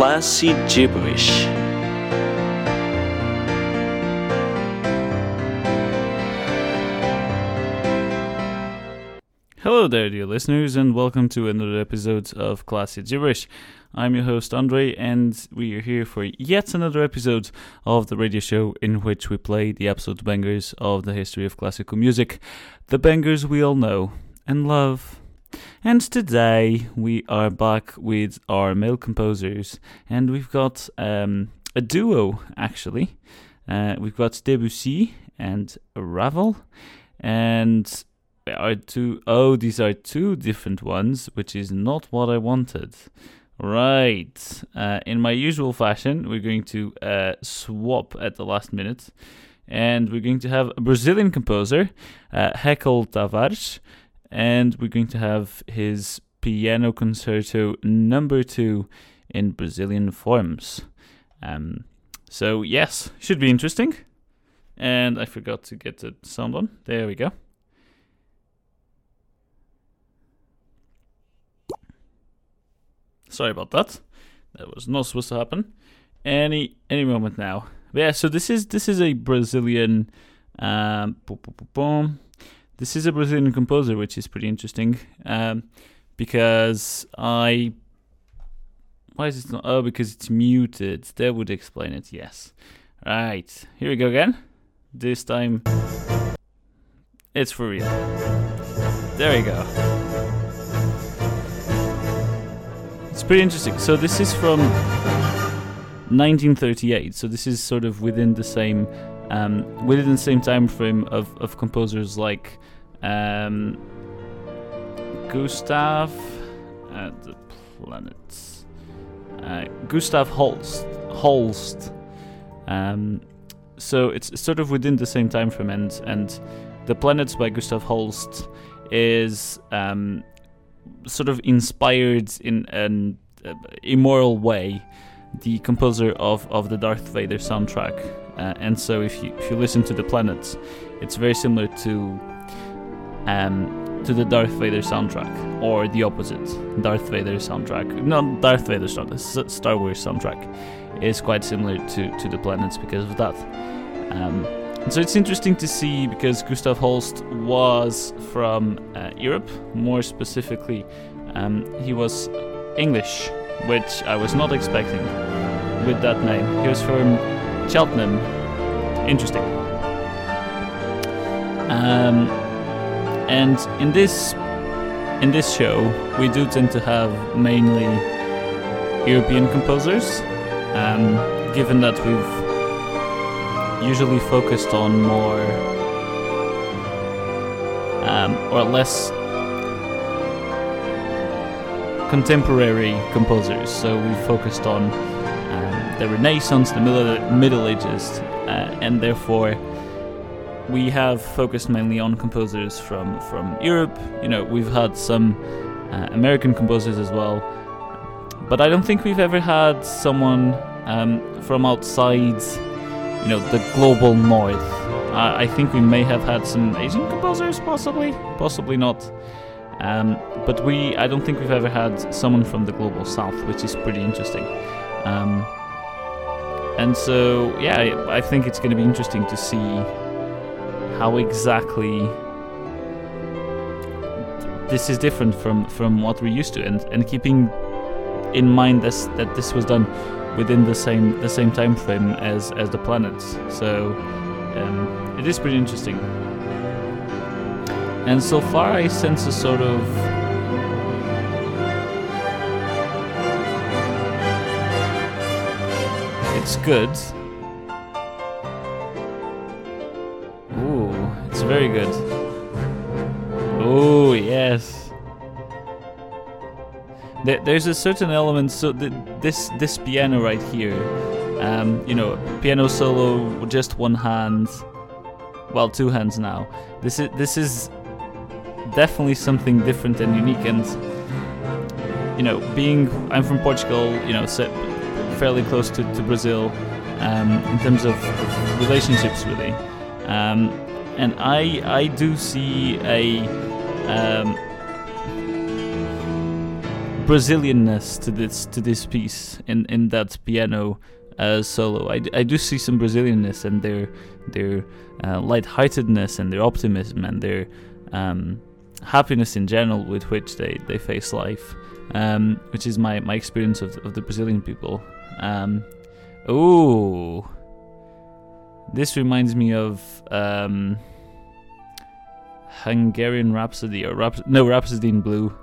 Classy Gibberish. Hello there, dear listeners, and welcome to another episode of Classy Gibberish. I'm your host Andre, and we are here for yet another episode of the radio show in which we play the absolute bangers of the history of classical music, the bangers we all know and love. And today we are back with our male composers, and we've got um, a duo actually. Uh, we've got Debussy and Ravel, and are two oh these are two different ones, which is not what I wanted. Right. Uh, in my usual fashion, we're going to uh, swap at the last minute, and we're going to have a Brazilian composer, uh, Hekel Tavares, and we're going to have his piano concerto number two in Brazilian forms. Um, so yes, should be interesting. And I forgot to get the sound on. There we go. Sorry about that. That was not supposed to happen. Any any moment now. But yeah, so this is this is a Brazilian um boom, boom, boom. This is a Brazilian composer which is pretty interesting. Um because I why is it not oh because it's muted. That would explain it, yes. Right. Here we go again. This time it's for real. There we go. It's pretty interesting. So this is from 1938. So this is sort of within the same um, within the same time frame of, of composers like um, Gustav uh, the planets uh, Gustav Holst Holst. Um, so it's sort of within the same time frame, and and the planets by Gustav Holst is um, sort of inspired in an uh, immoral way the composer of, of the Darth Vader soundtrack. Uh, and so if you if you listen to the planets, it's very similar to um, to the Darth Vader soundtrack, or the opposite, Darth Vader soundtrack. No, Darth Vader soundtrack, Star Wars soundtrack is quite similar to, to the planets because of that. Um, so it's interesting to see because Gustav Holst was from uh, Europe, more specifically, um, he was English, which I was not expecting with that name. He was from Cheltenham. Interesting. Um, and in this in this show, we do tend to have mainly European composers, um, given that we've usually focused on more um, or less contemporary composers. So we focused on the Renaissance, the Middle, Middle Ages, uh, and therefore we have focused mainly on composers from from Europe. You know, we've had some uh, American composers as well, but I don't think we've ever had someone um, from outside you know, the global north. I think we may have had some Asian composers, possibly, possibly not. Um, but we, I don't think we've ever had someone from the global south, which is pretty interesting. Um, and so, yeah, I, think it's going to be interesting to see how exactly this is different from, from what we're used to, and, and keeping in mind this, that this was done within the same the same time frame as as the planets. So um, it is pretty interesting. And so far, I sense a sort of it's good. Ooh, it's very good. Oh yes there's a certain element. So this this piano right here, um, you know, piano solo just one hand, well, two hands now. This is this is definitely something different and unique. And you know, being I'm from Portugal, you know, fairly close to, to Brazil um, in terms of, relationships, really. Um, and I I do see a um, Brazilianness to this to this piece in in that piano uh, solo. I, I do see some Brazilianness and their their uh, lightheartedness and their optimism and their um, happiness in general with which they, they face life, um, which is my, my experience of, of the Brazilian people. Um, ooh, this reminds me of um, Hungarian Rhapsody or no Rhapsody in Blue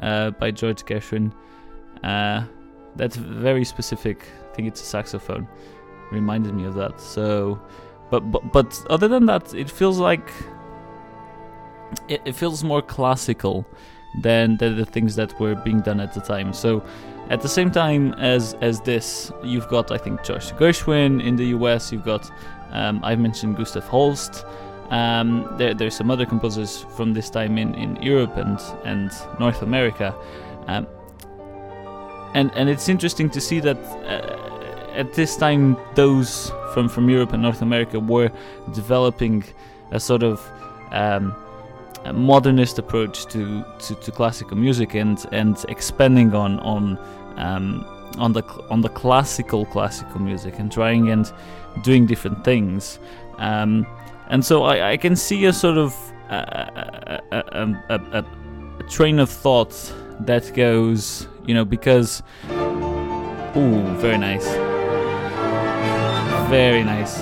uh, by George Gershwin. Uh, that's very specific. I think it's a saxophone. Reminded me of that. So, but but but other than that, it feels like it, it feels more classical than, the things that were being done at the time. So, at the same time as as this, you've got I think George Gershwin in the U.S. You've got um, I've mentioned Gustav Holst. Um, there, there's some other composers from this time in, in Europe and and North America, um, and and it's interesting to see that uh, at this time those from from Europe and North America were developing a sort of um, modernist approach to, to, to, classical music and and expanding on on um, on the on the classical classical music and trying and doing different things. Um, and so I, I, can see a sort of a, a, a, a, train of thought that goes, you know, because ooh, very nice, very nice,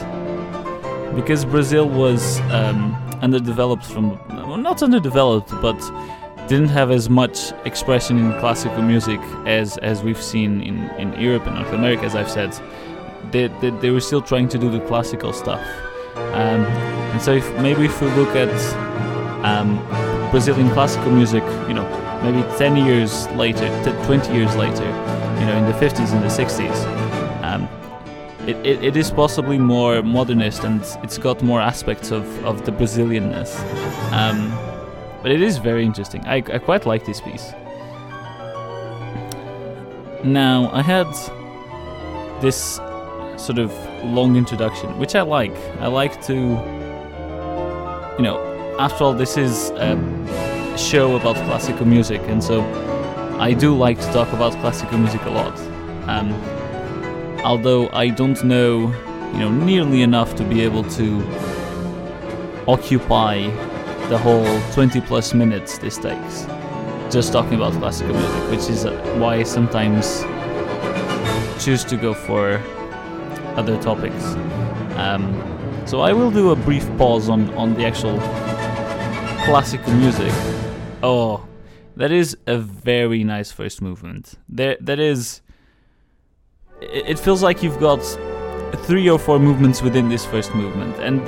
because Brazil was um, underdeveloped from well, not underdeveloped, but didn't have as much expression in classical music as as we've seen in in Europe and North America, as I've said. They, they, they were still trying to do the classical stuff. Um, and so if maybe if we look at um, Brazilian classical music, you know, maybe 10 years later, 20 years later, you know, in the 50s and the 60s, um, it, it, it is possibly more modernist and it's got more aspects of, of the Brazilianness. Um, but it is very interesting. I, I quite like this piece. Now, I had this sort of long introduction, which I like. I like to, you know, after all, this is a show about classical music, and so I do like to talk about classical music a lot. Um, although I don't know, you know, nearly enough to be able to occupy the whole 20 plus minutes this takes just talking about classical music, which is why I sometimes choose to go for other topics. Um, so I will do a brief pause on, on the actual classical music. Oh, that is a very nice first movement. There, that is. It feels like you've got three or four movements within this first movement, and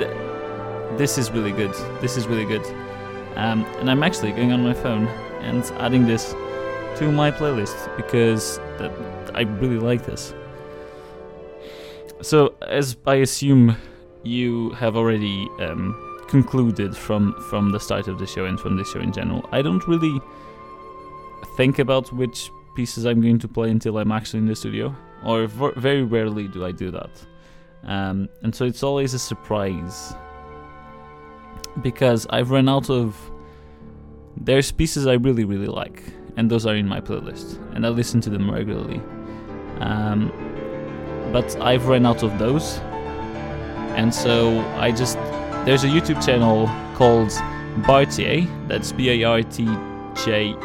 this is really good. This is really good. Um, and I'm actually going on my phone and adding this to my playlist because that, I really like this. So, as I assume you have already um, concluded from from the start of the show and from the show in general, I don't really think about which pieces I'm going to play until I'm actually in the studio, or very rarely do I do that. Um, and so it's always a surprise because I've run out of. There's pieces I really really like, and those are in my playlist, and I listen to them regularly. Um, but I've run out of those. And so I just there's a YouTube channel called Bartje, that's B A R T J E,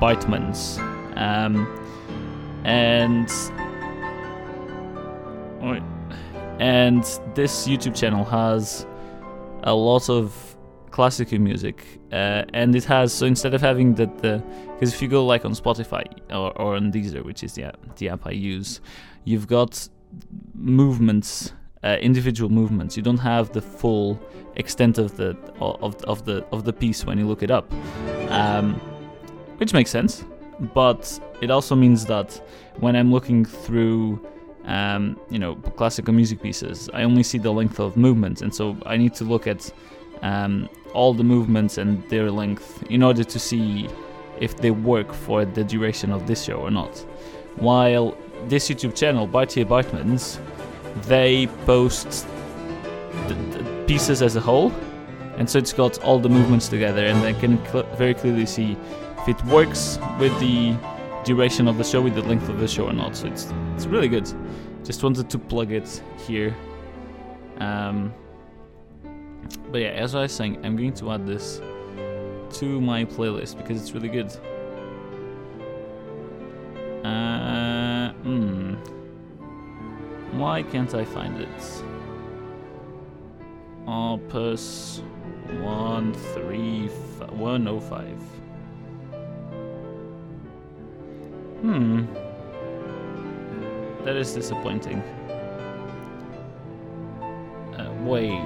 Bartmans. Um, and and this YouTube channel has a lot of classical music, uh, and it has so instead of having the the because if you go like on Spotify or, or on Deezer, which is the app, the app I use, you've got movements, uh, individual movements. You don't have the full extent of the of, of the of the piece when you look it up, um, which makes sense. But it also means that when I'm looking through, um, you know, classical music pieces, I only see the length of movement, and so I need to look at um, all the movements and their length in order to see if they work for the duration of this show or not. While this YouTube channel, Bartje Bartmans, they post the, the pieces as a whole, and so it's got all the movements together, and I can cl- very clearly see it works with the duration of the show with the length of the show or not. So it's it's really good. Just wanted to plug it here. Um, but yeah, as I was saying, I'm going to add this to my playlist because it's really good. Uh, hmm. Why can't I find it? Opus 135. Hmm. That is disappointing. Uh, wait.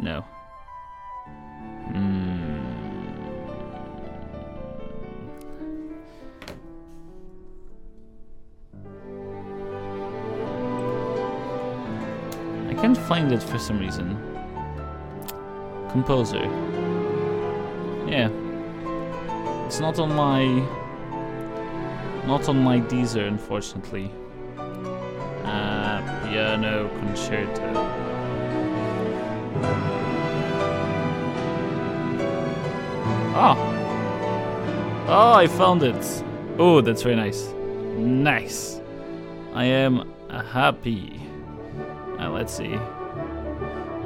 No. Hmm. I can't find it for some reason. Composer. Yeah. It's not on my not on my Deezer unfortunately. Uh, piano concerto. Ah! Oh, I found it! Oh, that's very nice. Nice! I am happy. Uh, let's see.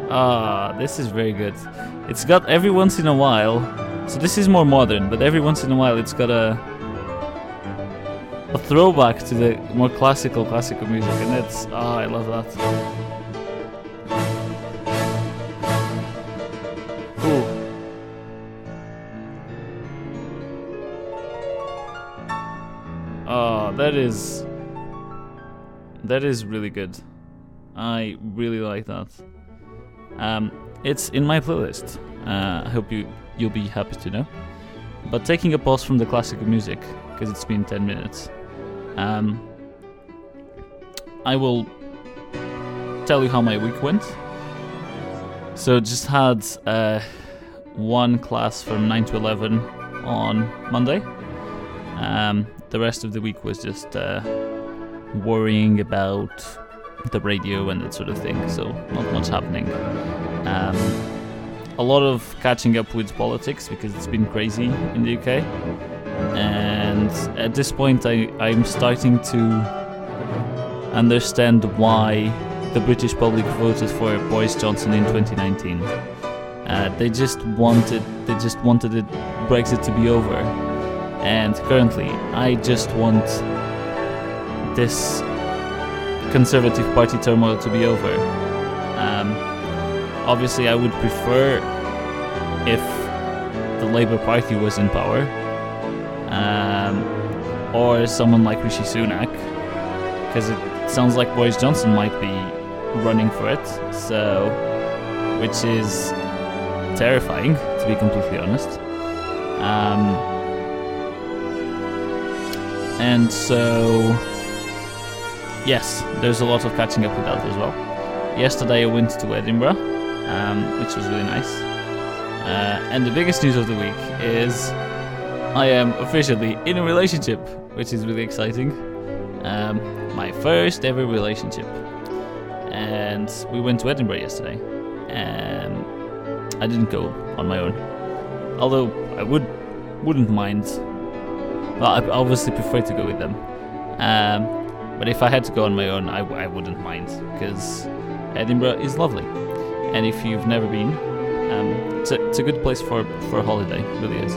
Ah, this is very good. It's got every once in a while. So this is more modern, but every once in a while it's got a a throwback to the more classical classical music, and that's ah, I love that. Oh, that is that is really good. I really like that. Um, it's in my playlist. Uh, I hope you you'll be happy to know. But taking a pause from the classical music because it's been 10 minutes, um, I will tell you how my week went. So just had uh, one class from 9 to 11 on Monday. Um, the rest of the week was just uh, worrying about the radio and that sort of thing, so not much happening. Um, a lot of catching up with politics because it's been crazy in the UK. And at this point, I, I'm starting to understand why the British public voted for Boris Johnson in 2019. Uh, they just wanted they just wanted it, Brexit to be over, and currently I just want this Conservative Party turmoil to be over. Um, obviously, I would prefer if the Labour Party was in power, um, or someone like Rishi Sunak, because it sounds like Boris Johnson might be running for it. So, which is terrifying, to be completely honest. Um, and so, yes, there's a lot of catching up with that as well. Yesterday I went to Edinburgh, um, which was really nice. Uh, and the biggest news of the week is I am officially in a relationship, which is really exciting. Um, my first ever relationship. And we went to Edinburgh yesterday. And I didn't go on my own. Although I would wouldn't mind. Well, I obviously prefer to go with them. Um, but if I had to go on my own, I, I wouldn't mind because Edinburgh is lovely. And if you've never been, um, it's, a, it's a good place for, for a holiday. Really is.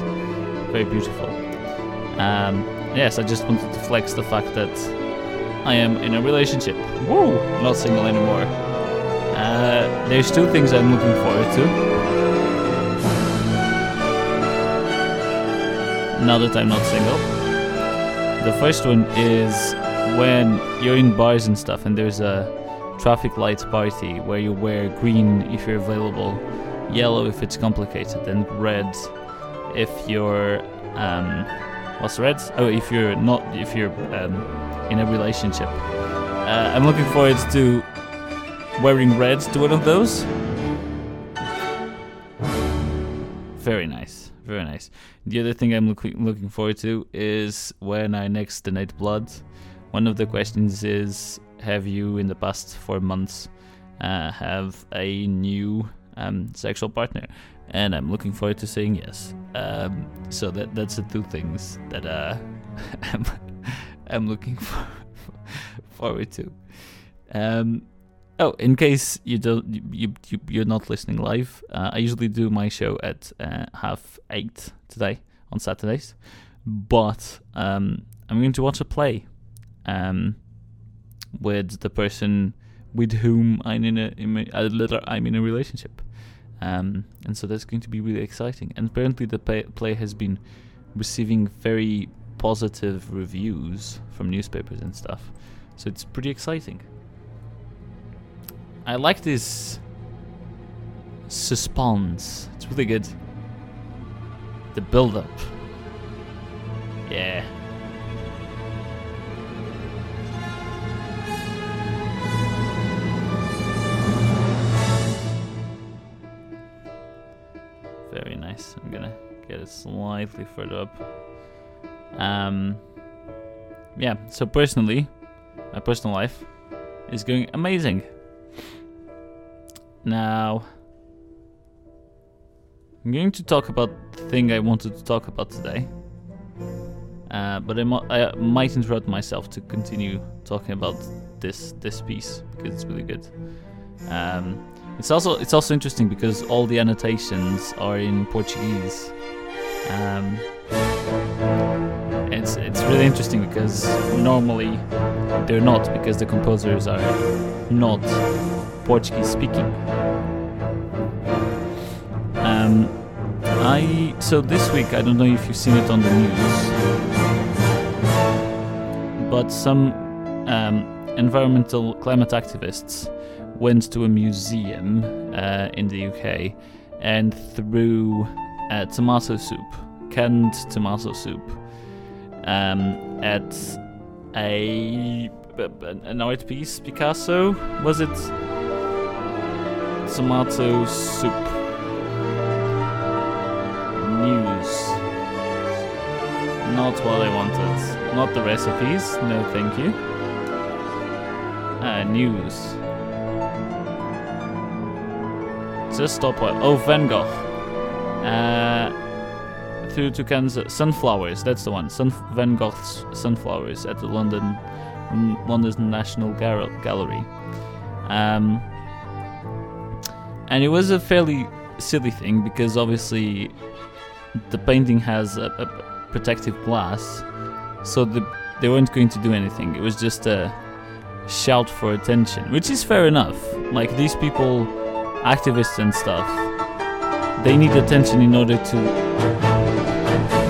Very beautiful. Um, yes, I just wanted to flex the fact that I am in a relationship. Woo! Not single anymore. Uh, there's two things I'm looking forward to. Now that I'm not single. The first one is when you're in bars and stuff and there's a traffic lights party where you wear green if you're available, yellow if it's complicated, and red if you're um, what's red? Oh, if you're not if you're um, in a relationship. Uh, I'm looking forward to wearing red to one of those. Very nice, very nice. The other thing I'm looking looking forward to is when I next donate blood. One of the questions is: Have you, in the past four months, uh, have a new um, sexual partner, and I'm looking forward to saying yes. Um, so that that's the two things that uh, I'm, I'm looking for, forward to. Um, oh, in case you don't you, you you're not listening live, uh, I usually do my show at uh, half eight today on Saturdays, but um, I'm going to watch a play um, with the person with whom I'm in a, in a I'm in a relationship, um, and so that's going to be really exciting. And apparently, the play, play has been receiving very positive reviews from newspapers and stuff, so it's pretty exciting. I like this suspense. It's really good. The build up. Yeah. Slightly further up. Um, yeah. So personally, my personal life is going amazing. Now, I'm going to talk about the thing I wanted to talk about today. Uh, but I, mo- I, might interrupt myself to continue talking about this this piece because it's really good. Um, it's also it's also interesting because all the annotations are in Portuguese. Um, it's it's really interesting because normally they're not because the composers are not Portuguese speaking. Um, I so this week I don't know if you've seen it on the news, but some um, environmental climate activists went to a museum uh, in the UK and threw uh, tomato soup, canned tomato soup, um, at a an art piece. Picasso was it? Tomato soup news. Not what I wanted. Not the recipes. No, thank you. Uh, news. Just stop what? Oh, Van Gogh. Uh, through to Kansas. Sunflowers. That's the one. Sun Van Gogh's sunflowers at the London, London's National Gallery. Um, and it was a fairly silly thing because obviously the painting has a, a protective glass, so the, they weren't going to do anything. It was just a shout for attention, which is fair enough. Like these people, activists and stuff, they need attention in order to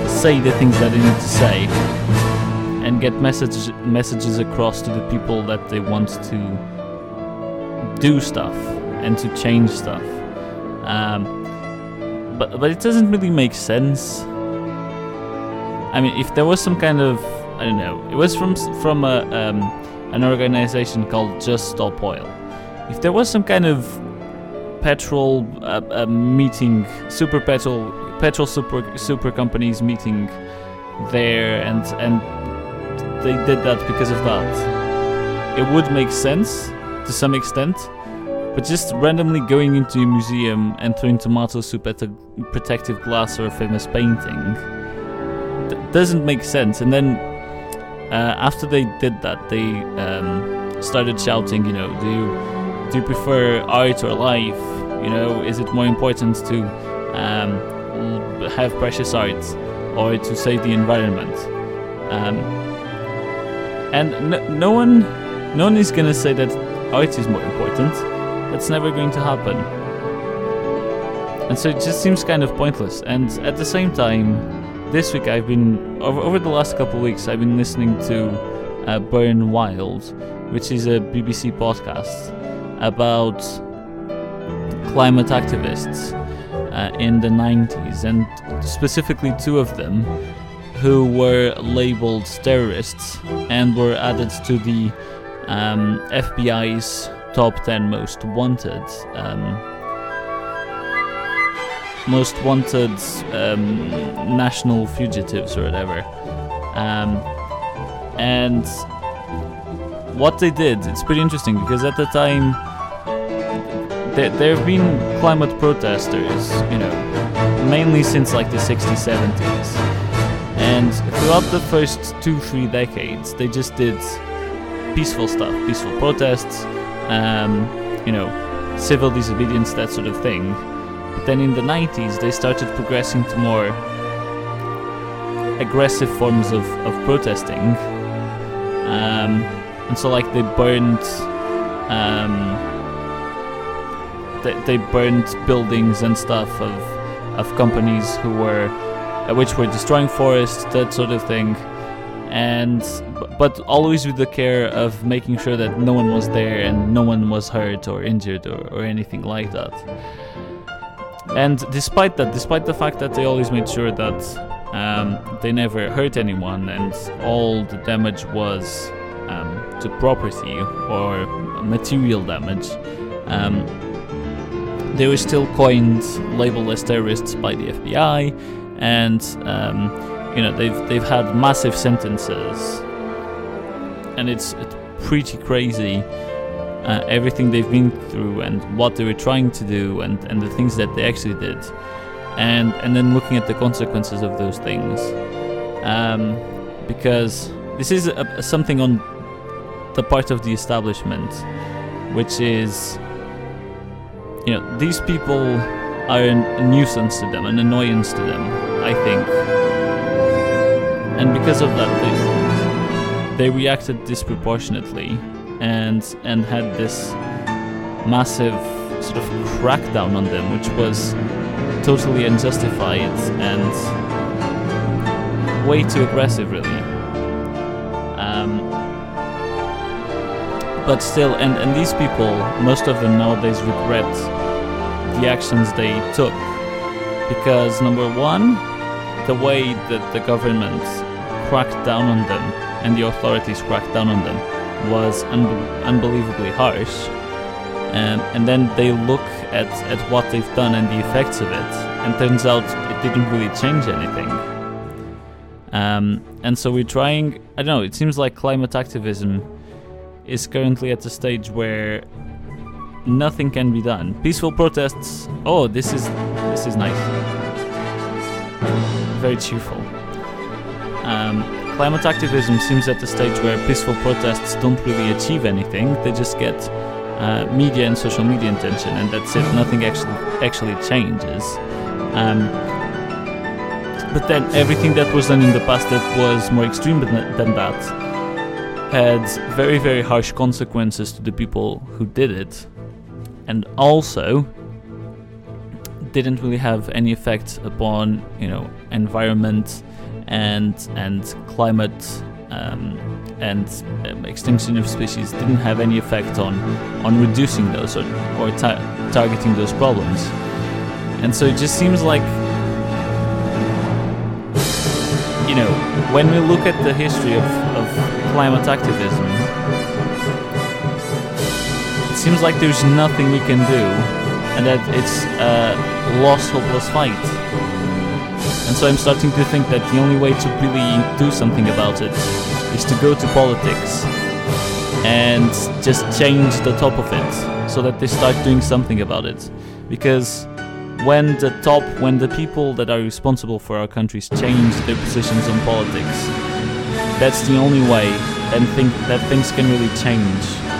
say the things that they need to say and get message, messages across to the people that they want to do stuff and to change stuff. Um, but but it doesn't really make sense. I mean, if there was some kind of I don't know, it was from from a um, an organization called Just Stop Oil. If there was some kind of petrol uh, meeting, super petrol petrol super super companies meeting there, and and they did that because of that, it would make sense to some extent. But just randomly going into a museum and throwing tomato soup at a protective glass or a famous painting doesn't make sense. And then uh, after they did that, they um, started shouting, you know, do you do you prefer art or life? You know, is it more important to um, have precious art or to save the environment? Um, and no, no one, no one is gonna say that art is more important. That's never going to happen. And so it just seems kind of pointless. And at the same time, this week I've been, over, over the last couple of weeks, I've been listening to uh, Burn Wild, which is a BBC podcast about climate activists uh, in the 90s, and specifically two of them who were labeled terrorists and were added to the um, FBI's top 10 most wanted um, most wanted um, national fugitives or whatever. Um, and what they did it's pretty interesting because at the time there, there have been climate protesters, you know, mainly since like the 60s, 70s. And throughout the first two, three decades, they just did peaceful stuff, peaceful protests, um, you know, civil disobedience, that sort of thing. But then in the 90s, they started progressing to more aggressive forms of, of protesting. Um, and so, like, they burned. Um, they, they burned buildings and stuff of, of companies who were. Uh, which were destroying forests, that sort of thing. And. But always with the care of making sure that no one was there and no one was hurt or injured or, or anything like that. And despite that, despite the fact that they always made sure that um, they never hurt anyone and all the damage was um, to property or material damage, um, they were still coined, labeled as terrorists by the FBI, and um, you know they've they've had massive sentences, and it's, it's pretty crazy uh, everything they've been through and what they were trying to do and, and the things that they actually did. And and then looking at the consequences of those things. Um, because this is a, something on the part of the establishment which is you know these people are a nuisance to them an annoyance to them i think and because of that they, they reacted disproportionately and and had this massive sort of crackdown on them, which was totally unjustified and way too aggressive, really. But still, and, and these people, most of them nowadays regret the actions they took because number one, the way that the government cracked down on them and the authorities cracked down on them was un- unbelievably harsh. Um, and then they look at, at what they've done and the effects of it, and turns out it didn't really change anything. Um, and so we're trying, I don't know, it seems like climate activism is currently at a stage where nothing can be done. Peaceful protests, oh, this is this is nice. Very cheerful. Um, climate activism seems at the stage where peaceful protests don't really achieve anything. They just get uh, media and social media attention, and that's it. Nothing actually actually changes. Um, but then everything that was done in the past that was more extreme than, than that had very very harsh consequences to the people who did it, and also didn't really have any effect upon you know environment and and climate um, and um, extinction of species didn't have any effect on on reducing those or, or ta- targeting those problems. And so it just seems like you know when we look at the history of, of climate activism it seems like there's nothing we can do and that it's a lost hopeless fight and so I'm starting to think that the only way to really do something about it is to go to politics and just change the top of it so that they start doing something about it. Because when the top, when the people that are responsible for our countries change their positions on politics, that's the only way then think that things can really change.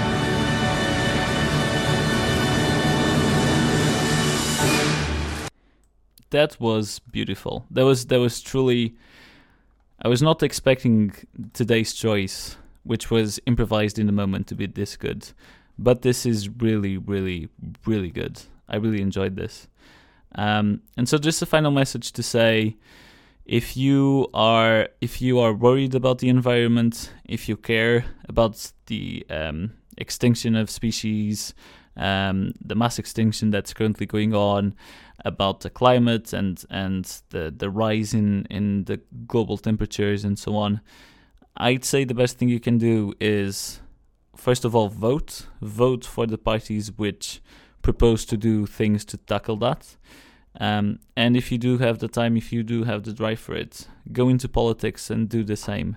that was beautiful. That was that was truly. I was not expecting today's choice, which was improvised in the moment, to be this good, but this is really, really, really good. I really enjoyed this. Um, and so, just a final message to say: if you are if you are worried about the environment, if you care about the um, extinction of species, um, the mass extinction that's currently going on, about the climate and and the the rise in in the global temperatures and so on, I'd say the best thing you can do is first of all vote vote for the parties which propose to do things to tackle that. Um, and if you do have the time, if you do have the drive for it, go into politics and do the same.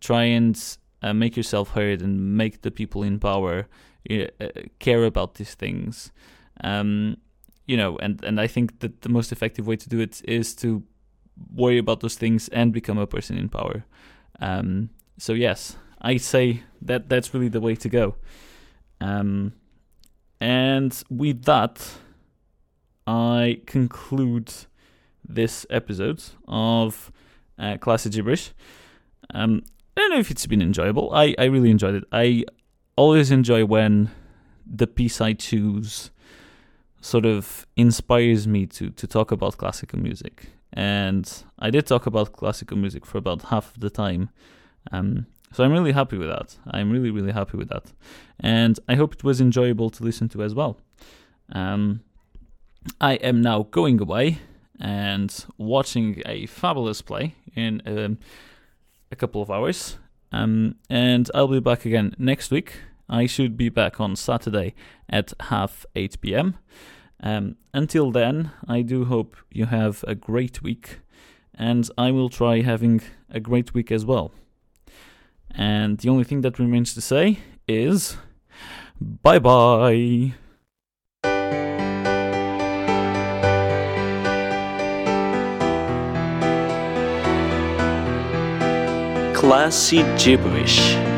Try and uh, make yourself heard and make the people in power uh, care about these things Um, you know, and and I think that the most effective way to do it is to worry about those things and become a person in power. Um, so yes, I say that that's really the way to go. Um, and with that, I conclude this episode of uh, Classy Gibberish. Um, I don't know if it's been enjoyable. I, I really enjoyed it. I always enjoy when the piece I choose sort of inspires me to, to talk about classical music. And I did talk about classical music for about half of the time. Um, so I'm really happy with that. I'm really, really happy with that. And I hope it was enjoyable to listen to as well. Um, I am now going away and watching a fabulous play in um, a couple of hours. Um, and I'll be back again next week. I should be back on Saturday at half 8 pm. Um, until then, I do hope you have a great week, and I will try having a great week as well. And the only thing that remains to say is bye bye. Classy Gibberish.